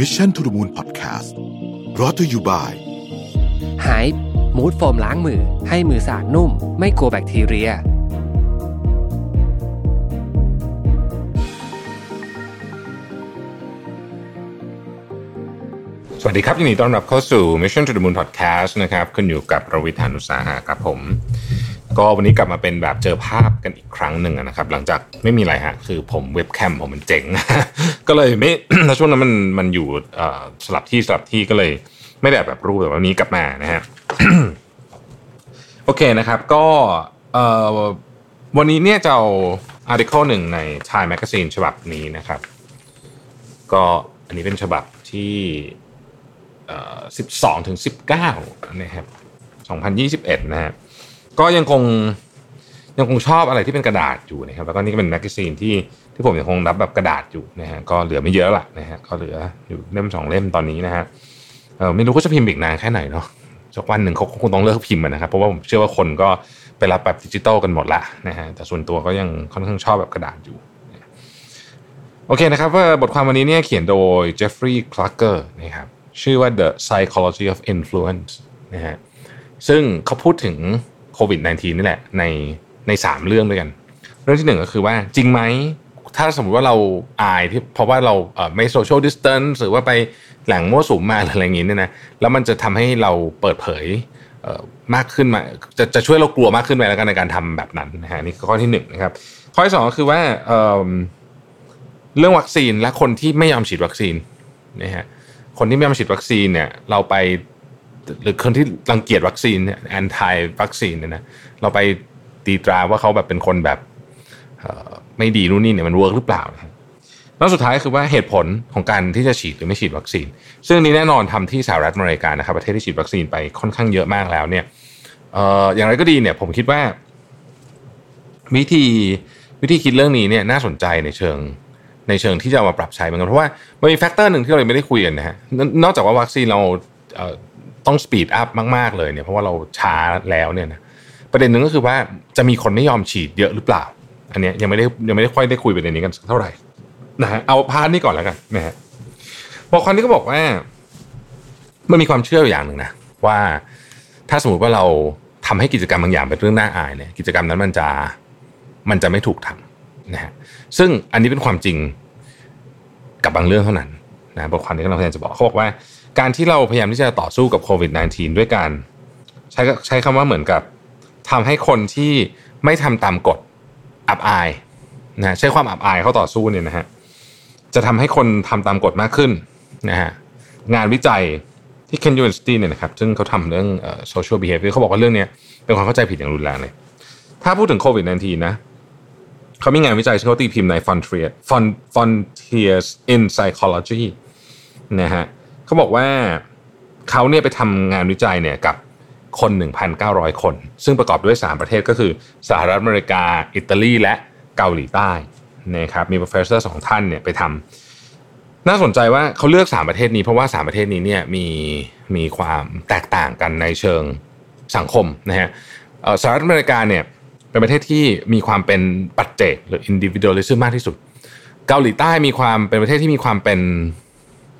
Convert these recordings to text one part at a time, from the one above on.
Mission to the Moon Podcast รอ t ธออยู่บ่ายหายมูดโฟมล้างมือ ให้มือสะอาดนุ่ม ไม่กลัวแบคทีเรีย สวัสดีครับยินดีต้อนรับเข้าสู่ Mission to the Moon Podcast นะครับคุณอยู่กับประวิทยานุสาหะครับผม ก็วันนี้กลับมาเป็นแบบเจอภาพกันอีกครั้งหนึ่งนะครับ หลังจากไม่มีอะไรฮะคือผมเว็บแคมผมมันเจ๋ง ก็เลยไม่แล้วช่วงนั้นมันมันอยู่สลับที่สลับที่ก็เลย ไม่ได้แบบรูปแต่วันนี้กลับมานะฮะโอเคนะครับ ก็วันนี้เนี่ยจะเอา article หนึ่งใน Time Magazine ฉบับนี้นะครับ ก็อันนี้เป็นฉบับที่เอ่อ12ถึง19นะครับ2021 นะฮะ ก็ยังคงยังคงชอบอะไรที่เป็นกระดาษอยู่นะครับแล้วก็นี่ก็เป็น magazine ที่ที่ผมยังคงรับแบบกระดาษอยู่นะฮะก็เหลือไม่เยอะละนะฮะก็เหลืออยู่เล่มสองเล่มตอนนี้นะฮะเออไม่รู้ก็จะพิมพ์อีกนานแค่ไหนเนาะสักวันหนึ่งเขาคงต้องเลิกพิมพ์นะครับเพราะว่าผมเชื่อว่าคนก็ไปรับแบบดิจิตอลกันหมดละนะฮะแต่ส่วนตัวก็ยังค่อนข้างชอบแบบกระดาษอยู่โอเคนะครับว่าบทความวันนี้เนี่ยเขียนโดยเจฟฟรีย์คลูเกอร์นะครับชื่อว่า The Psychology of Influence นะฮะซึ่งเขาพูดถึง โควิด -19 นี่แหละในในสามเรื่องด้วยกัน เรื่องที่หนึ่งก็คือว่าจริงไหมถ้าสมมติว่าเราอายที่เพราะว่าเราเไม่ social distance หรือว่าไปแหล่งมั่วสุมมาอะไรอย่างงี้เนี่ยนะแล้วมันจะทำให้เราเปิดเผยเมากขึ้นมาจะจะช่วยเรากลัวมากขึ้นไหมแล้วกันในการทำแบบนั้นนะฮะนี่ข้อที่หนึ่งนะครับ ข้อที่สองก็คือว่าเเรื่องวัคซีนและคนที่ไม่ยอมฉีดวัคซีนนะฮะคนที่ไม่ยอมฉีดวัคซีนเนี่ย เราไป หรือคนที่รังเกียจวัคซีนเนี่ย anti วัคซีนเนี่ยนะเราไปตีตราว่าเขาแบบเป็นคนแบบไม่ดีนู่นนี่เนี่ยมัน work หรือเปล่านะแล้วสุดท้ายคือว่าเหตุผลของการที่จะฉีดหรือไม่ฉีดวัคซีน ซึ่งนี้แน่นอนทำที่สหรัฐอเมริกานะครับประเทศที่ฉีดวัคซีนไปค่อนข้างเยอะมากแล้วเนี่ยอย่างไรก็ดีเนี่ยผมคิดว่า วิธีวิธีคิดเรื่องนี้เนี่ยน่าสนใจในเชิงในเชิงที่จะมาปรับใช้เหมือนกันเพราะว่ามันมี factor หนึ่งที่เราไม่ได้คุยกันนะฮะนอกจากว่าวัคซีนเรา ต้อง speed up มาก ๆ เลยเนี่ยเพราะว่าเราช้าแล้วเนี่ยนะประเด็นหนึ่งก็คือว่าจะมีคนไม่ยอมฉีดเยอะหรือเปล่า อันนี้ยังไม่ได้ยังไม่ได้ค่อยได้คุยประเด็นนี้กันเท่าไหร่นะฮะเอา part นี้ก่อนแล้วกันนะฮะบทความนี้ก็บอกว่ามันมีความเชื่ออย่างหนึ่งนะว่าถ้าสมมติว่าเราทำให้กิจกรรมบางอย่างเป็นเรื่องน่าอายเนี่ยกิจกรรมนั้นมันจะมันจะไม่ถูกทำนะฮะซึ่งอันนี้เป็นความจริงกับบางเรื่องเท่านั้นนะบทความนี้ก็เราพยายามจะบอกเขาบอกว่า การที่เราพยายามที่จะต่อสู้กับโควิด -19 ด้วยการใช้ใช้คำว่าเหมือนกับทำให้คนที่ไม่ทำตามกฎอับอายนะใช้ความอับอายเขาต่อสู้เนี่ยนะฮะจะทำให้คนทำตามกฎมากขึ้นนะฮะงานวิจัยที่ Ken University เนี่ยนะครับซึ่งเขาทำเรื่อง social behavior เขาบอกว่าเรื่องนี้เป็นความเข้าใจผิดอย่างรุนแรงเลย ถ้าพูดถึงโควิด -19 นะเขามีงานวิจัยที่เขาตีพิมพ์ใน Frontier Frontiers in Psychology นะฮะ เขาบอกว่าเขาเนี่ยไปทำงานวิจัยเนี่ยกับคน 1,900 คน ซึ่งประกอบด้วย 3 ประเทศก็คือ สหรัฐอเมริกา อิตาลีและเกาหลีใต้นะครับมี professor สองท่านเนี่ยไปทำน่าสนใจว่าเขาเลือก 3 ประเทศนี้เพราะว่า 3 ประเทศนี้เนี่ยมีมีความแตกต่างกันในเชิงสังคมนะฮะสหรัฐอเมริกาเนี่ยเป็นประเทศที่มีความเป็นปัจเจกหรือ individualism มากที่สุด เกาหลีใต้มีความเป็นประเทศที่มีความเป็น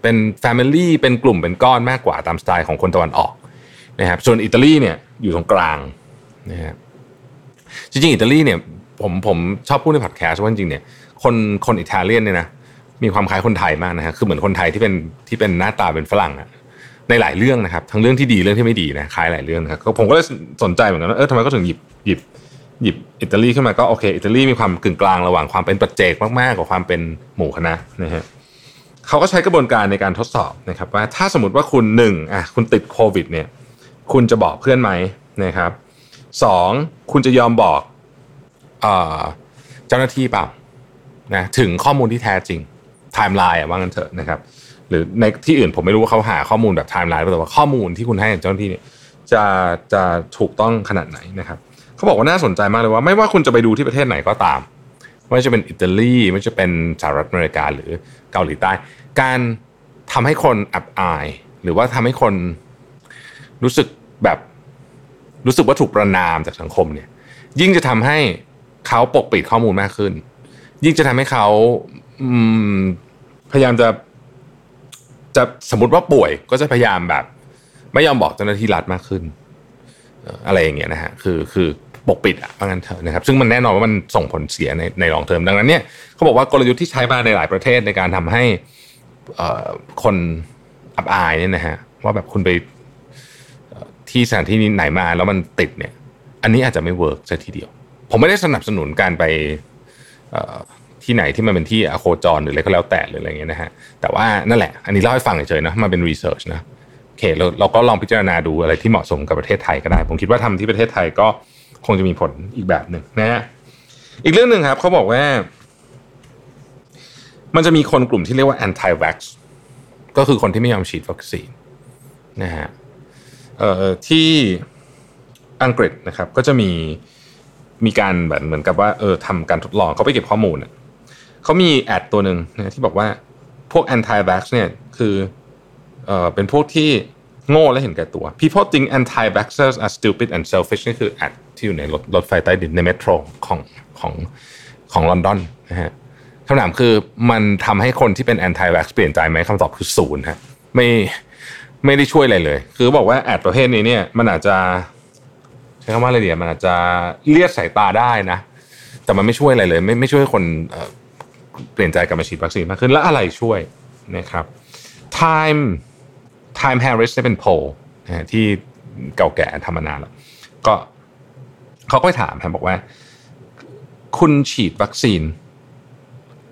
เป็น family เป็นกลุ่มเป็นก้อนมากกว่าตามสไตล์ของคนตะวันออกนะครับส่วนอิตาลีเนี่ยอยู่ตรงกลางนะครับจริงๆอิตาลีเนี่ยผมผมชอบพูดในพอดแคสต์ว่าจริงเนี่ยคนคนอิตาเลียนเนี่ยนะมีความคล้ายคนไทยมากนะฮะคือเหมือนคนไทยที่เป็นที่เป็นหน้าตาเป็นฝรั่งอะในหลายเรื่องนะครับ ทั้งเรื่องที่ดีเรื่องที่ไม่ดีนะคล้ายหลายเรื่องนะครับผมก็เลยสนใจเหมือนกันว่าเออทำไมก็ถึงหยิบหยิบหยิบอิตาลีขึ้นมาก็โอเคอิตาลีมีความกึ่งกลางระหว่างความเป็นปัจเจกมากๆกับความเป็นหมู่คณะนะฮะ เขาก็ใช้กระบวนการในการทดสอบนะครับว่าถ้าสมมติว่าคุณหนึ่งอะคุณติดโควิดเนี่ยคุณจะบอกเพื่อนไหมนะครับสองคุณจะยอมบอกเจ้าหน้าที่เปล่านะถึงข้อมูลที่แท้จริงไทม์ไลน์ว่างั้นเถอะนะครับหรือในที่อื่นผมไม่รู้ว่าเขาหาข้อมูลแบบไทม์ไลน์แต่ว่าข้อมูลที่คุณให้กับเจ้าหน้าที่เนี่ยจะจะถูกต้องขนาดไหนนะครับเขาบอกว่าน่าสนใจมากเลยว่าไม่ว่าคุณจะไปดูที่ประเทศไหนก็ตาม ไม่ว่าจะเป็นอิตาลีไม่ว่าจะเป็นสหรัฐอเมริกาหรือเกาหลีใต้ การทำให้คนอับอาย หรือว่าทำให้คนรู้สึกแบบรู้สึกว่าถูกประนามจากสังคมเนี่ย ยิ่งจะทำให้เขาปกปิดข้อมูลมากขึ้น ยิ่งจะทำให้เขาพยายามจะ จะสมมติว่าป่วยก็จะพยายามแบบ ไม่ยอมบอกเจ้าหน้าที่รัฐมากขึ้น อะไรอย่างเงี้ยนะฮะคือคือ ปกปิดอะว่างั้นเถอะนะครับซึ่งมันแน่นอนว่ามันส่งผลเสียในในรองเทอมดังนั้นเนี่ยเขาบอกว่ากลยุทธ์ที่ใช้มาในหลายประเทศในการทำให้คนอับอายเนี่ยนะฮะว่าแบบคุณไปที่สถานที่นี้ไหนมาแล้วมันติดเนี่ย อันนี้อาจจะไม่เวิร์กซะทีเดียว ผมไม่ได้สนับสนุนการไปที่ไหนที่มันเป็นที่อโคจรหรืออะไรก็แล้วแต่หรืออะไรเงี้ยนะฮะแต่ว่านั่นแหละ อันนี้เล่าให้ฟังเฉยๆนะมาเป็นรีเสิร์ชนะโอเคเราเราก็ลองพิจารณาดูอะไรที่เหมาะสมกับประเทศไทยก็ได้ ผมคิดว่าทำที่ประเทศไทยก็ คงจะมีผลอีกแบบหนึ่งนะฮะอีกเรื่องหนึ่งครับเขาบอกว่า มันจะมีคนกลุ่มที่เรียกว่า anti vax ก็คือคนที่ไม่ยอมฉีดวัคซีนนะฮะเอ่อที่อังกฤษนะครับก็จะมีมีการแบบเหมือนกับว่าเออทำการทดลองเขาไปเก็บข้อมูลอะเขามี ad ตัวหนึ่งนะที่บอกว่าพวก anti vax เนี่ยคือเอ่อเป็นพวกที่โง่และเห็นแก่ตัว people think anti vaxxers are stupid and selfish นี่คือ ad ที่อยู่ในรถรถไฟใต้ดินใน metroของของของลอนดอนนะฮะคำถามคือมันทำให้คนที่เป็น anti vax เปลี่ยนใจไหมคำตอบคือศูนย์ฮะไม่ไม่ได้ช่วยอะไรเลย คือบอกว่าแอดประเภทนี้เนี่ยมันอาจจะใช้คำว่าอะไรเดียมันอาจจะเลียดสายตาได้นะ แต่มันไม่ช่วยอะไรเลย ไม่ไม่ช่วยคนเปลี่ยนใจกลับมาฉีดวัคซีนมากขึ้นแล้วอะไรช่วยนะครับ Time Time Harris เนี่ยเป็นโพลนะฮะที่เก่าแก่ทำมานานแล้วก็ เขาก็ถามครับบอกว่า คุณฉีดวัคซีน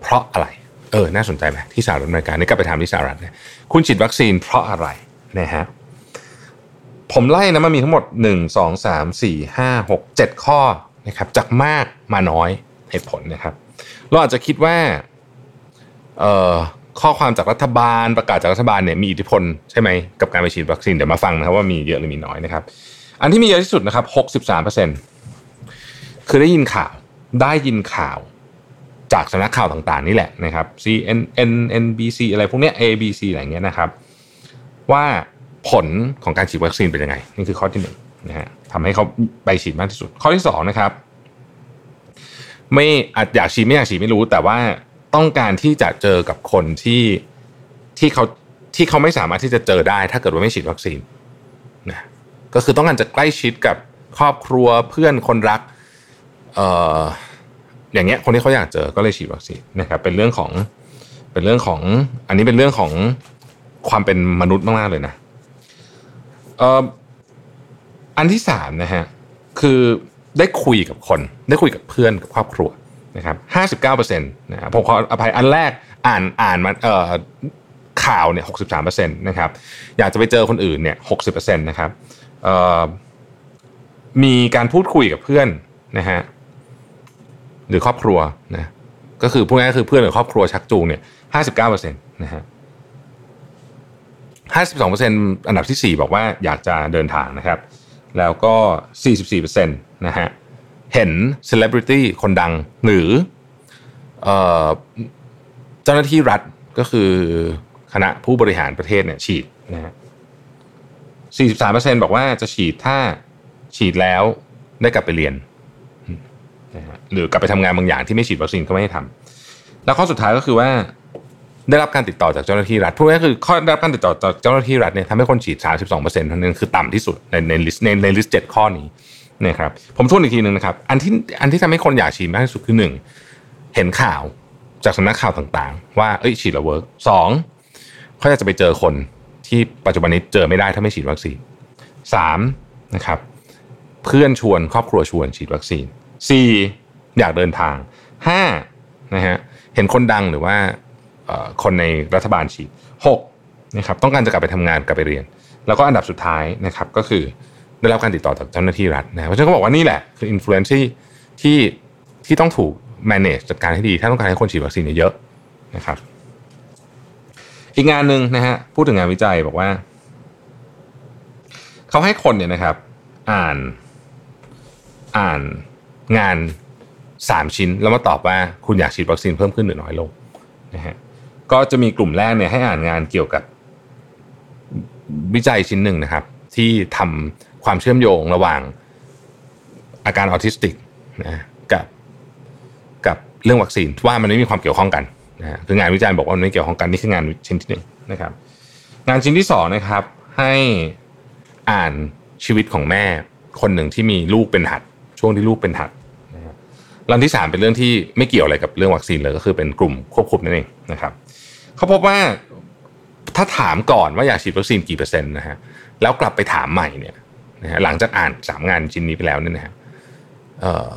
เพราะอะไร เออ น่าสนใจไหมที่สหรัฐอเมริกานี่กลับไปถามที่สหรัฐเนี่ยคุณฉีดวัคซีนเพราะอะไรนะฮะผมไล่นะมันมีทั้งหมด 1 2 3 4 5 6 7 ข้อนะครับจากมากมาน้อยเหตุผลนะครับ เราอาจจะคิดว่าเอ่อข้อความจากรัฐบาลประกาศจากรัฐบาลเนี่ยมีอิทธิพลใช่ไหมกับการไปฉีดวัคซีนเดี๋ยวมาฟังนะครับว่ามีเยอะหรือมีน้อยนะครับ อันที่มีเยอะที่สุดนะครับ 63% คือได้ยินข่าวได้ยินข่าวจากสำนักข่าวต่างๆนี่แหละนะครับ CNN NBC อะไรพวกเนี้ย ABC อะไรเงี้ยนะครับ ว่าผลของการฉีดวัคซีนเป็นยังไง นี่คือข้อที่หนึ่งนะฮะทำให้เขาไปฉีดมากที่สุด ข้อที่สองนะครับ ไม่อาจอยากฉีดไม่อยากฉีดไม่รู้ แต่ว่าต้องการที่จะเจอกับคนที่ที่เขาที่เขาไม่สามารถที่จะเจอได้ ถ้าเกิดว่าไม่ฉีดวัคซีนนะก็คือต้องการจะใกล้ชิดกับครอบครัวเพื่อนคนรัก อย่างเงี้ยคนที่เขาอยากเจอก็เลยฉีดวัคซีนนะครับเป็นเรื่องของเป็นเรื่องของ อันนี้เป็นเรื่องของความเป็นมนุษย์มากๆเลยนะเอ่ออันที่สามนะฮะคือได้คุยกับคน ได้คุยกับเพื่อนกับครอบครัวนะครับห้าสิบเก้าเปอร์เซ็นต์นะครับผมขออภัยอันแรกอ่านอ่านมาเอ่อข่าวเนี่ยหกสิบสามเปอร์เซ็นต์นะครับอยากจะไปเจอคนอื่นเนี่ยหกสิบเปอร์เซ็นต์นะครับเอ่อมีการพูดคุยกับเพื่อนนะฮะ หรือครอบครัวนะก็คือพูดง่ายๆคือเพื่อนหรือครอบครัวชักจูงเนี่ยห้าสิบเก้าเปอร์เซ็นต์นะฮะห้าสิบสองเปอร์เซ็นต์อันดับที่สี่บอกว่าอยากจะเดินทางนะครับ แล้วก็สี่สิบสี่เปอร์เซ็นต์นะฮะเห็นเซเลบริตี้คนดังหรือเเจ้าหน้าที่รัฐก็คือคณะผู้บริหารประเทศเนี่ยฉีดนะฮะสี่สิบสามเปอร์เซ็นต์บอกว่าจะฉีดถ้าฉีดแล้วได้กลับไปเรียน หรือกลับไปทำงานบางอย่างที่ไม่ฉีดวัคซีนก็ไม่ให้ทำแล้วข้อสุดท้ายก็คือว่าได้รับการติดต่อจากเจ้าหน้าที่รัฐพูดง่ายคือข้อได้รับการติดต่อจากเจ้าหน้าที่รัฐเนี่ยทำให้คนฉีด 32เปอร์เซ็นต์เท่านั้นคือต่ำที่สุดในใน list ในใน list เจ็ดข้อนี้นะครับผมทวนอีกทีหนึ่งนะครับอันที่อันที่ทำให้คนอยากฉีดมากที่สุดคือหนึ่งเห็นข่าวจากสำนักข่าวต่างๆ ว่าเอ้ยฉีดแล้ว work สองเขาอยากจะไปเจอคนที่ปัจจุบันนี้เจอไม่ได้ถ้าไม่ฉีดวัคซีนสามนะครับเพื่อนชวนครอบครัวชวนฉีดวัคซีนสี่ อยากเดินทางห้านะฮะเห็นคนดังหรือว่าคนในรัฐบาลฉีดหกนะครับต้องการจะกลับไปทำงานกลับไปเรียน แล้วก็อันดับสุดท้ายนะครับก็คือได้รับการติดต่อจากเจ้าหน้าที่รัฐนะเพราะฉะนั้นเขาบอกว่านี่แหละคืออิ f ฟ u e n c e ที่ที่ที่ต้องถูก manage จัดการให้ดี ถ้าต้องการให้คนฉีดวัคซีนเยอะนะครับ อีกงานหนึ่งนะฮะพูดถึงงานวิจัยบอกว่า เขาให้คนเนี่ยนะครับ อ่านอ่านงาน สามชิ้น แล้วมาตอบว่าคุณอยากฉีดวัคซีนเพิ่มขึ้นหรือน้อยลงนะฮะก็จะมีกลุ่มแรกเนี่ยให้อ่านงานเกี่ยวกับวิจัยชิ้นหนึ่งนะครับ ที่ทำความเชื่อมโยงระหว่างอาการออทิสติกนะกับกับเรื่องวัคซีนว่ามันไม่มีความเกี่ยวข้องกันนะฮะคืองานวิจัยบอกว่ามันไม่เกี่ยวข้องกันนี่คืองานชิ้นที่หนึ่งนะครับ งานชิ้นที่สองนะครับ ให้อ่านชีวิตของแม่ คนหนึ่งที่มีลูกเป็นหัด ช่วงที่ลูกเป็นหัด เรื่องที่สามเป็นเรื่องที่ไม่เกี่ยวอะไรกับเรื่องวัคซีนเลยก็คือเป็นกลุ่มควบคุมนั่นเองนะครับเขาพบว่าถ้าถามก่อนว่าอยากฉีดวัคซีนกี่เปอร์เซ็นต์นะฮะแล้วกลับไปถามใหม่เนี่ยนะฮะหลังจากอ่านสามงานชิ้นนี้ไปแล้วเนี่ยนะฮะเอ่อ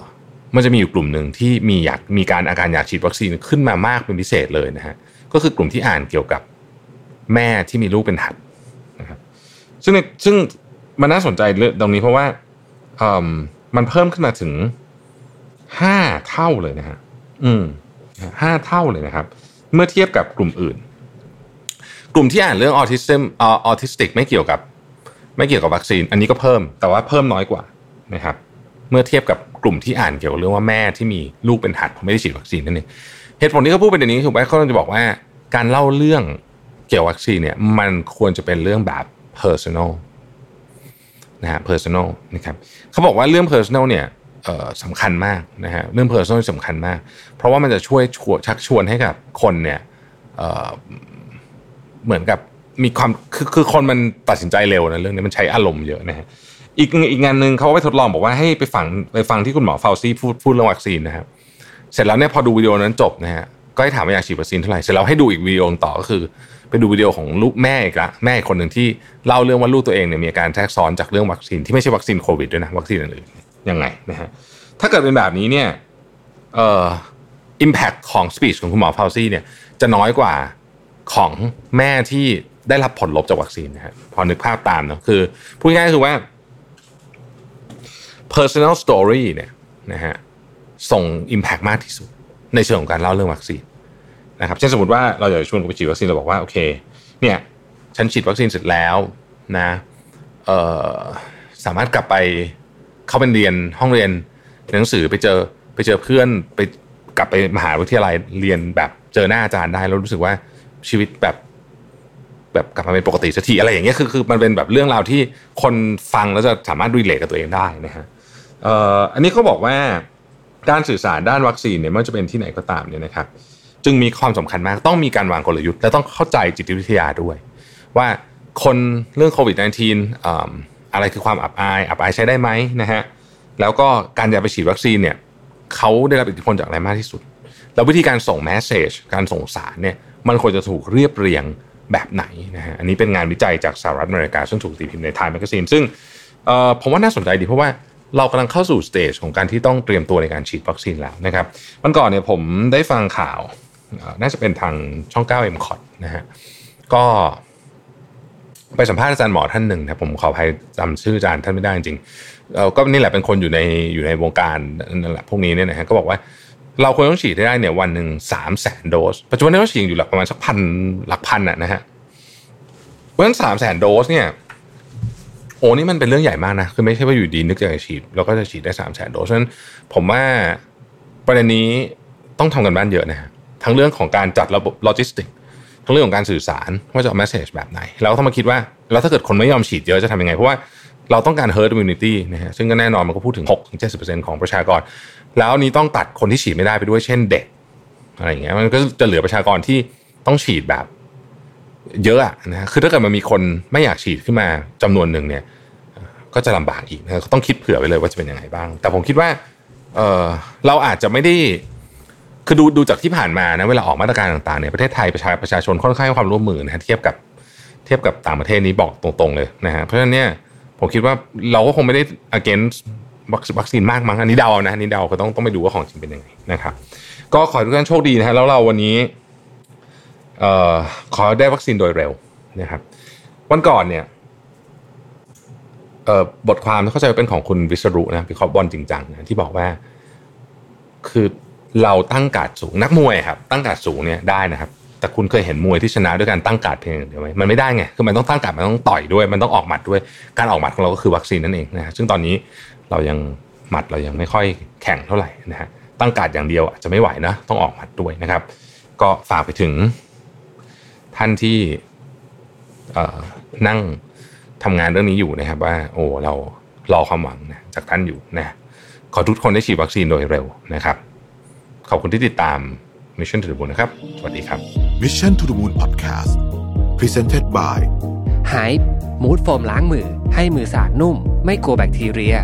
มันจะมีอยู่กลุ่มหนึ่งที่มีอยากมีการอาการอยากฉีดวัคซีนขึ้นมามากเป็นพิเศษเลยนะฮะก็คือกลุ่มที่อ่านเกี่ยวกับแม่ที่มีลูกเป็นหัดนะครับซึ่งซึ่งมันน่าสนใจเรื่องตรงนี้เพราะว่าเอ่อมันเพิ่มขึ้นมาถึง ห้าเท่าเลยนะฮะอืมห้าเท่าเลยนะครับ เมื่อเทียบกับกลุ่มอื่น กลุ่มที่อ่านเรื่องออทิสติมออทิสติกไม่เกี่ยวกับ ไม่เกี่ยวกับวัคซีน อันนี้ก็เพิ่ม แต่ว่าเพิ่มน้อยกว่านะครับ เมื่อเทียบกับกลุ่มที่อ่านเกี่ยวกับเรื่องว่าแม่ที่มีลูกเป็นหัดไม่ได้ฉีดวัคซีนนั่นเองเหตุผลที่เขาพูดเป็นอย่างนี้คือว่าเขาจะบอกว่า การเล่าเรื่องเกี่ยววัคซีนเนี่ยมันควรจะเป็นเรื่องแบบ personal นะฮะ personal นะครับเขาบอกว่าเรื่อง personal เนี่ย สำคัญมากนะฮะเรื่อง personal สำคัญมาก เพราะว่ามันจะช่วยชักชวนให้กับคนเนี่ยเหมือนกับมีความคือคือคนมันตัดสินใจเร็วนะเรื่องนี้มันใช้อารมณ์เยอะนะฮะอีกอีกงานหนึ่งเขาไปทดลองบอกว่าให้ไปฟังไปฟังที่คุณหมอเฟาวซี่พูดพูดเรื่องวัคซีนนะครับเสร็จแล้วเนี่ยพอดูวิดีโอนั้นจบนะฮะก็ให้ถามว่าอยากฉีดวัคซีนเท่าไหร่เสร็จแล้วให้ดูอีกวิดีโอต่อก็คือ ไปดูวิดีโอของลูกแม่อีกละแม่คนหนึ่งที่เล่าเรื่องว่าลูกตัวเองเนี่ยมีอาการแทรกซ้อนจากเรื่องวัคซีนที่ไม่ใช่วัคซีนโควิดด้วยนะวัคซีนอื่นๆ ยังไงนะฮะถ้าเกิดเป็นแบบนี้เนี่ยเอ่อ impact ของ speech ของคุณหมอฟาวซี่เนี่ยจะน้อยกว่าของแม่ที่ได้รับผลลบจากวัคซีนนะฮะพอนึกภาพตามเนาะคือพูดง่ายๆคือว่า personal story เนี่ยนะฮะส่ง impact มากที่สุด ในเชิงของการเล่าเรื่องวัคซีนนะครับเช่นสมมติว่าเราอยากชวนไปฉีดวัคซีนเราบอกว่าโอเคเนี่ยฉันฉีดวัคซีนเสร็จแล้วนะเอ่อสามารถกลับไป เข้าเป็นเรียนห้องเรียนหนังสือไปเจอไปเจอเพื่อนไปกลับไปมหาวิทยาลัยเรียนแบบเจอหน้าอาจารย์ได้แล้วรู้สึกว่าชีวิตแบบแบบกลับมาเป็นปกติสักทีอะไรอย่างเงี้ยคือคือมันเป็นแบบเรื่องราวที่คนฟังแล้วจะสามารถรีเลทกับตัวเองได้นะฮะอันนี้เขาบอกว่าการสื่อสารด้านวัคซีนเนี่ยไม่ว่าจะเป็นที่ไหนก็ตามเนี่ยนะครับ จึงมีความสำคัญมากต้องมีการวางกลยุทธ์และต้องเข้าใจจิตวิทยาด้วย ว่าคนเรื่องโควิด -19 อะไรคือความอับอาย อับอายใช้ได้ไหมนะฮะแล้วก็การจะไปฉีดวัคซีนเนี่ยเขาได้รับอิทธิพลจากอะไรมากที่สุด แล้ววิธีการส่ง message การส่งสารเนี่ยมันควรจะถูกเรียบเรียงแบบไหนนะฮะอันนี้เป็นงานวิจัยจากสหรัฐอเมริกาซึ่งถูกตีพิมพ์ใน Time Magazine ซึ่งผมว่าน่าสนใจดีเพราะว่าเรากำลังเข้าสู่ stage ของการที่ต้องเตรียมตัวในการฉีดวัคซีนแล้วนะครับวันก่อนเนี่ยผมได้ฟังข่าวน่าจะเป็นทางช่อง 9 m c o t นะฮะก็ ไปสัมภาษณ์อาจารย์หมอท่านหนึ่งนะผมขออภัยจำชื่ออาจารย์ท่านไม่ได้จริงๆเอ่อก็นี่แหละเป็นคนอยู่ในอยู่ในวงการนั่นแหละพวกนี้เนี่ยนะฮะก็บอกว่าเราควรต้องฉีดได้เนี่ยวันหนึ่งสามแสนโดส ปัจจุบันนี้เราฉีดอยู่หลักประมาณสักพันหลักพันอะนะฮะเพราะฉะนั้นสามแสนโดสเนี่ยโอ้นี่มันเป็นเรื่องใหญ่มากนะคือไม่ใช่ว่าอยู่ดีนึกจะฉีดเราก็จะฉีดได้สามแสนโดสฉะนั้นผมว่าประเด็นนี้ต้องทำกันบ้านเยอะนะฮะทั้งเรื่องของการจัดระบบโลจิสติก เรื่องของการสื่อสารว่าจะเอา message แบบไหน เราต้องมาคิดว่าแล้วถ้าเกิดคนไม่ยอมฉีดเยอะจะทำยังไง เพราะว่าเราต้องการ herd immunity นะฮะซึ่งก็แน่นอนมันก็พูดถึง6-70%ของประชากร แล้วนี้ต้องตัดคนที่ฉีดไม่ได้ไปด้วยเช่นเด็กอะไรอย่างเงี้ยมันก็จะเหลือประชากรที่ต้องฉีดแบบเยอะอะนะคือถ้าเกิดมันมีคนไม่อยากฉีดขึ้นมาจำนวนหนึ่งเนี่ย ก็จะลำบากอีกนะต้องคิดเผื่อไว้เลยว่าจะเป็นยังไงบ้าง แต่ผมคิดว่าเออเราอาจจะไม่ได้ คือดูดูจากที่ผ่านมานะเวลาออกมาตรการต่างๆเนี่ยประเทศไทยประชาประชาชนค่อนข้างให้ความร่วมมือนะฮะเทียบกับเทียบกับต่างประเทศนี้บอกตรงๆเลยนะฮะเพราะฉะนั้นเนี่ยผมคิดว่าเราก็คงไม่ได้ against วัคซีนมากมั้งอันนี้เดานะอันนี้เดาก็ต้องต้องไปดูว่าของจริงเป็นยังไงนะครับ ก็ขอให้ทุกท่านโชคดีนะฮะแล้วเราวันนี้เอ่อขอได้วัคซีนโดยเร็วนะครับ วันก่อนเนี่ยเอ่อบทความที่เข้าใจว่าเป็นของคุณวิศรุนะพิเคราะห์บอลจริงจังนะที่บอกว่า คือ เราตั้งการ์ดสูงนักมวยครับตั้งการ์ดสูงเนี่ยได้นะครับ แต่คุณเคยเห็นมวยที่ชนะด้วยการตั้งการ์ดเพียงเดียวไหมมันไม่ได้ไงคือมันต้องตั้งการ์ดมันต้องต่อยด้วย มันต้องออกหมัดด้วยการออกหมัดของเราก็คือวัคซีนนั่นเองนะฮะซึ่งตอนนี้เรายังหมัดเรายังไม่ค่อยแข็งเท่าไหร่นะฮะตั้งการ์ดอย่างเดียวอาจจะไม่ไหวนะต้องออกหมัดด้วยนะครับ ก็ฝากไปถึงท่านที่นั่งทำงานเรื่องนี้อยู่นะครับ ว่า โอ้เรารอความหวังนะจากท่านอยู่นะขอทุกคนได้ฉีดวัคซีนโดยเร็วนะครับ ขอบคุณที่ติดตาม Mission to the Moon นะครับ สวัสดีครับ Mission to the Moon Podcast Presented by หายมูดโฟมล้างมือ ให้มือสะอาดนุ่ม ไม่กลัวแบคทีเรีย